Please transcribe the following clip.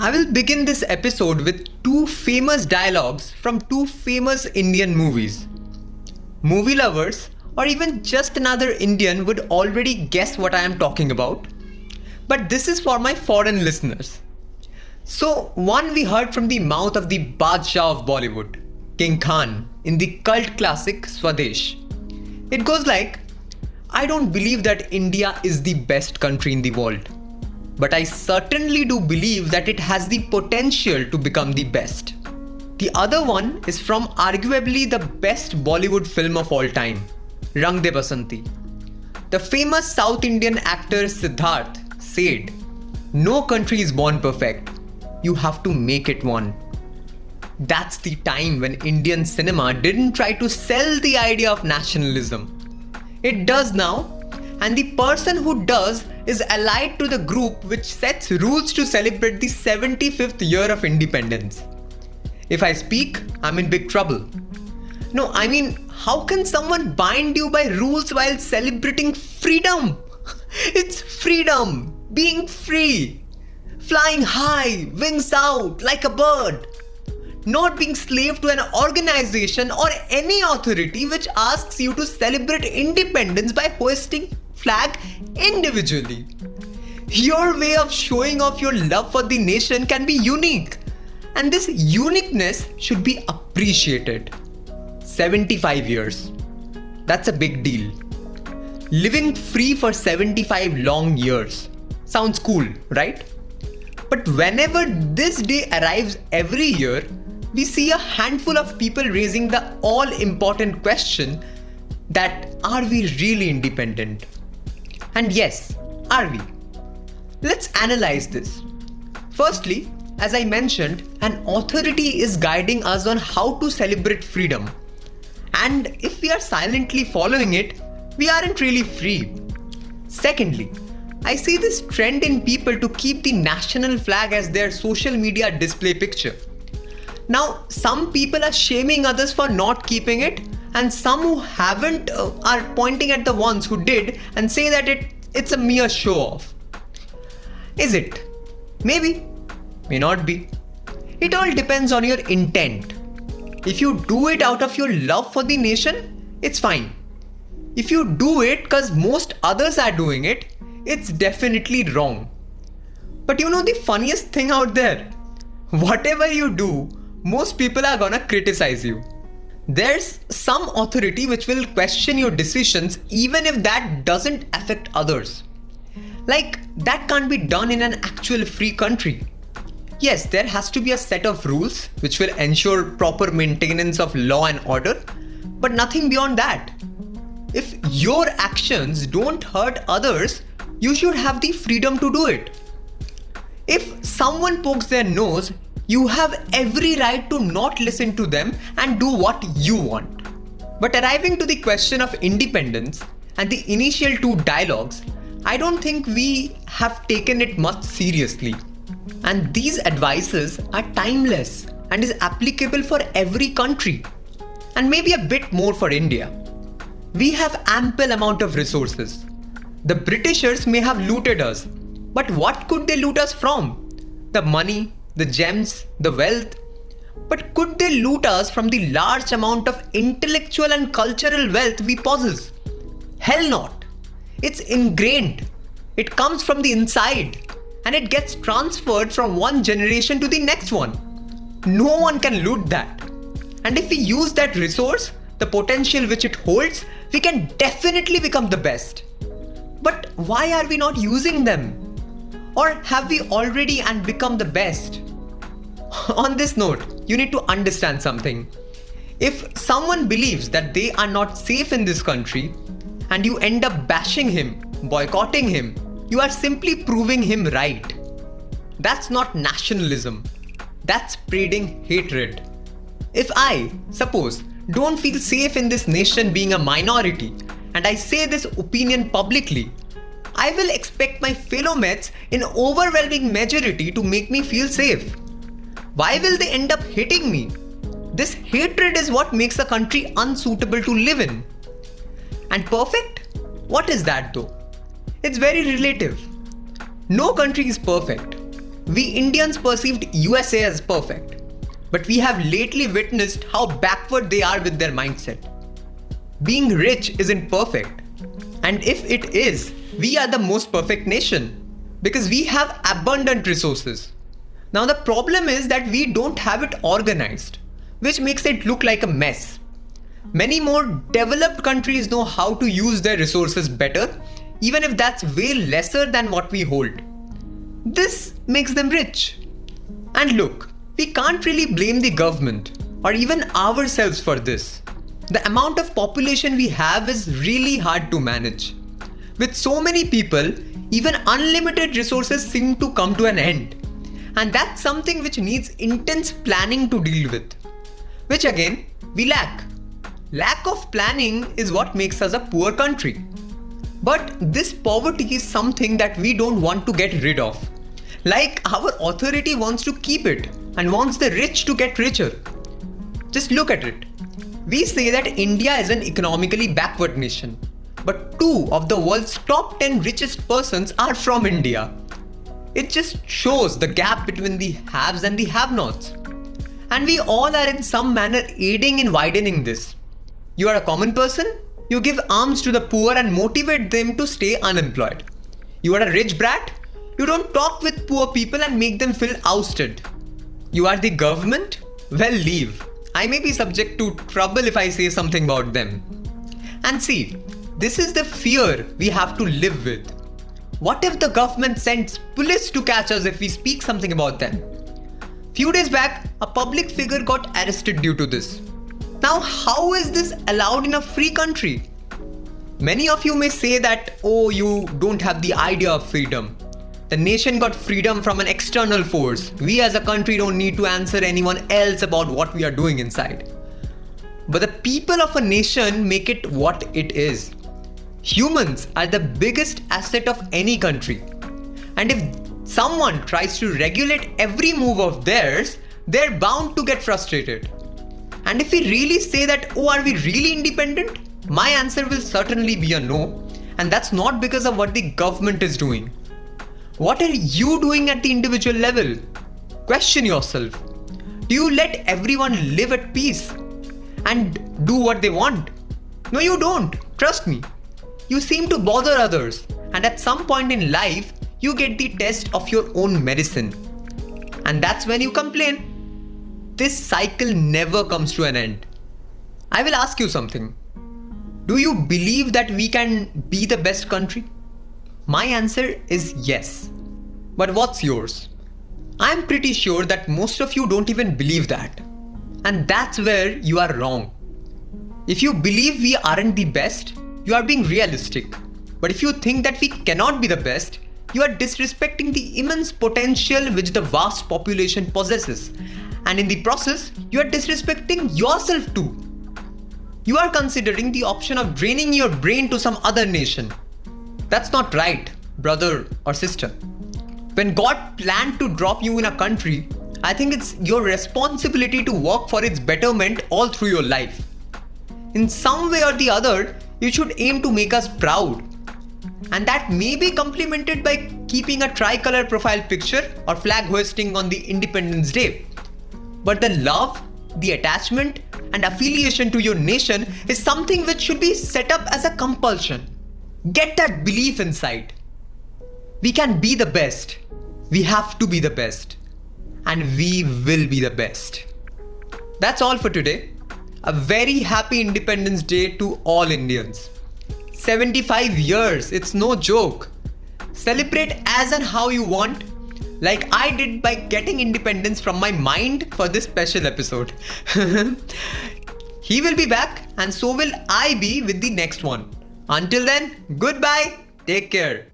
I will begin this episode with two famous dialogues from two famous Indian movies. Movie lovers, or even just another Indian, would already guess what I am talking about. But this is for my foreign listeners. So, one we heard from the mouth of the Badshah of Bollywood, King Khan, in the cult classic Swades. It goes like I don't believe that India is the best country in the world but I certainly do believe that it has the potential to become the best. The other one is from arguably the best Bollywood film of all time, Rang De Basanti. The famous South Indian actor Siddharth said, No country is born perfect. You have to make it one. That's the time when Indian cinema didn't try to sell the idea of nationalism. It does now, and the person who does is allied to the group which sets rules to celebrate the 75th year of independence. If I speak, I'm in big trouble. No, I mean, how can someone bind you by rules while celebrating freedom? It's freedom, being free, flying high, wings out like a bird, not being slave to an organization or any authority which asks you to celebrate independence by hoisting flag individually. Your way of showing off your love for the nation can be unique, and this uniqueness should be appreciated. 75 years. That's a big deal. Living free for 75 long years. Sounds cool, right? But whenever this day arrives every year, we see a handful of people raising the all important question that are we really independent? And yes, are we? Let's analyze this. Firstly, as I mentioned, an authority is guiding us on how to celebrate freedom. And if we are silently following it, we aren't really free. Secondly, I see this trend in people to keep the national flag as their social media display picture. Now, some people are shaming others for not keeping it, and some who haven't uh, are pointing at the ones who did and say that it it's a mere show off. Is it? Maybe, may not be. It all depends on your intent. If you do it out of your love for the nation, it's fine. If you do it because most others are doing it, it's definitely wrong. But you know the funniest thing out there? Whatever you do, most people are gonna criticize you there's some authority which will question your decisions even if that doesn't affect others. Like, that can't be done in an actual free country. Yes, there has to be a set of rules which will ensure proper maintenance of law and order, but nothing beyond that. If your actions don't hurt others, you should have the freedom to do it. If someone pokes their nose you have every right to not listen to them and do what you want. But arriving to the question of independence and the initial two dialogues, I don't think we have taken it much seriously. And these advices are timeless and is applicable for every country and maybe a bit more for India. We have ample amount of resources. The Britishers may have looted us, but what could they loot us from? The money, the gems, the wealth. But could they loot us from the large amount of intellectual and cultural wealth we possess? Hell not. It's ingrained. It comes from the inside and it gets transferred from one generation to the next one. No one can loot that. And if we use that resource, the potential which it holds, we can definitely become the best. But why are we not using them? Or have we already and become the best? on this note, you need to understand something. If someone believes that they are not safe in this country and you end up bashing him, boycotting him, you are simply proving him right. That's not nationalism, that's spreading hatred. If I, suppose, don't feel safe in this nation being a minority, and I say this opinion publicly, I will expect my fellow mates in overwhelming majority to make me feel safe. Why will they end up hating me? This hatred is what makes a country unsuitable to live in. And perfect? What is that though? It's very relative. No country is perfect. we Indians perceived USA as perfect, but we have lately witnessed how backward they are with their mindset. Being rich isn't perfect, and if it is, we are the most perfect nation because we have abundant resources. Now, the problem is that we don't have it organized, which makes it look like a mess. Many more developed countries know how to use their resources better, even if that's way lesser than what we hold. This makes them rich. And look, we can't really blame the government or even ourselves for this. The amount of population we have is really hard to manage. With so many people, even unlimited resources seem to come to an end. And that's something which needs intense planning to deal with. Which again, we lack. Lack of planning is what makes us a poor country. But this poverty is something that we don't want to get rid of. Like our authority wants to keep it and wants the rich to get richer. Just look at it. We say that India is an economically backward nation, but two of the world's top 10 richest persons are from India. It just shows the gap between the haves and the have nots. And we all are in some manner aiding in widening this. You are a common person, you give alms to the poor and motivate them to stay unemployed. You are a rich brat, you don't talk with poor people and make them feel ousted. You are the government? Well, leave. I may be subject to trouble if I say something about them. And see, this is the fear we have to live with. What if the government sends police to catch us if we speak something about them? Few days back, a public figure got arrested due to this. Now, how is this allowed in a free country? Many of you may say that, oh, you don't have the idea of freedom. The nation got freedom from an external force. We as a country don't need to answer anyone else about what we are doing inside. But the people of a nation make it what it is. Humans are the biggest asset of any country. And if someone tries to regulate every move of theirs, they're bound to get frustrated. And if we really say that, oh, are we really independent? My answer will certainly be a no. And that's not because of what the government is doing. What are you doing at the individual level? Question yourself. Do you let everyone live at peace and do what they want? No, you don't. Trust me. You seem to bother others, and at some point in life, you get the test of your own medicine. And that's when you complain. This cycle never comes to an end. I will ask you something. Do you believe that we can be the best country? My answer is yes. But what's yours? I'm pretty sure that most of you don't even believe that. And that's where you are wrong. If you believe we aren't the best, you are being realistic. But if you think that we cannot be the best, you are disrespecting the immense potential which the vast population possesses. And in the process, you are disrespecting yourself too. You are considering the option of draining your brain to some other nation that's not right, brother or sister. When God planned to drop you in a country, I think it's your responsibility to work for its betterment all through your life. In some way or the other, you should aim to make us proud. And that may be complemented by keeping a tricolor profile picture or flag hoisting on the Independence Day. But the love, the attachment, and affiliation to your nation is something which should be set up as a compulsion. Get that belief inside. We can be the best. We have to be the best. And we will be the best. That's all for today. A very happy Independence Day to all Indians. 75 years, it's no joke. Celebrate as and how you want, like I did by getting independence from my mind for this special episode. he will be back, and so will I be with the next one. Until then, goodbye, take care.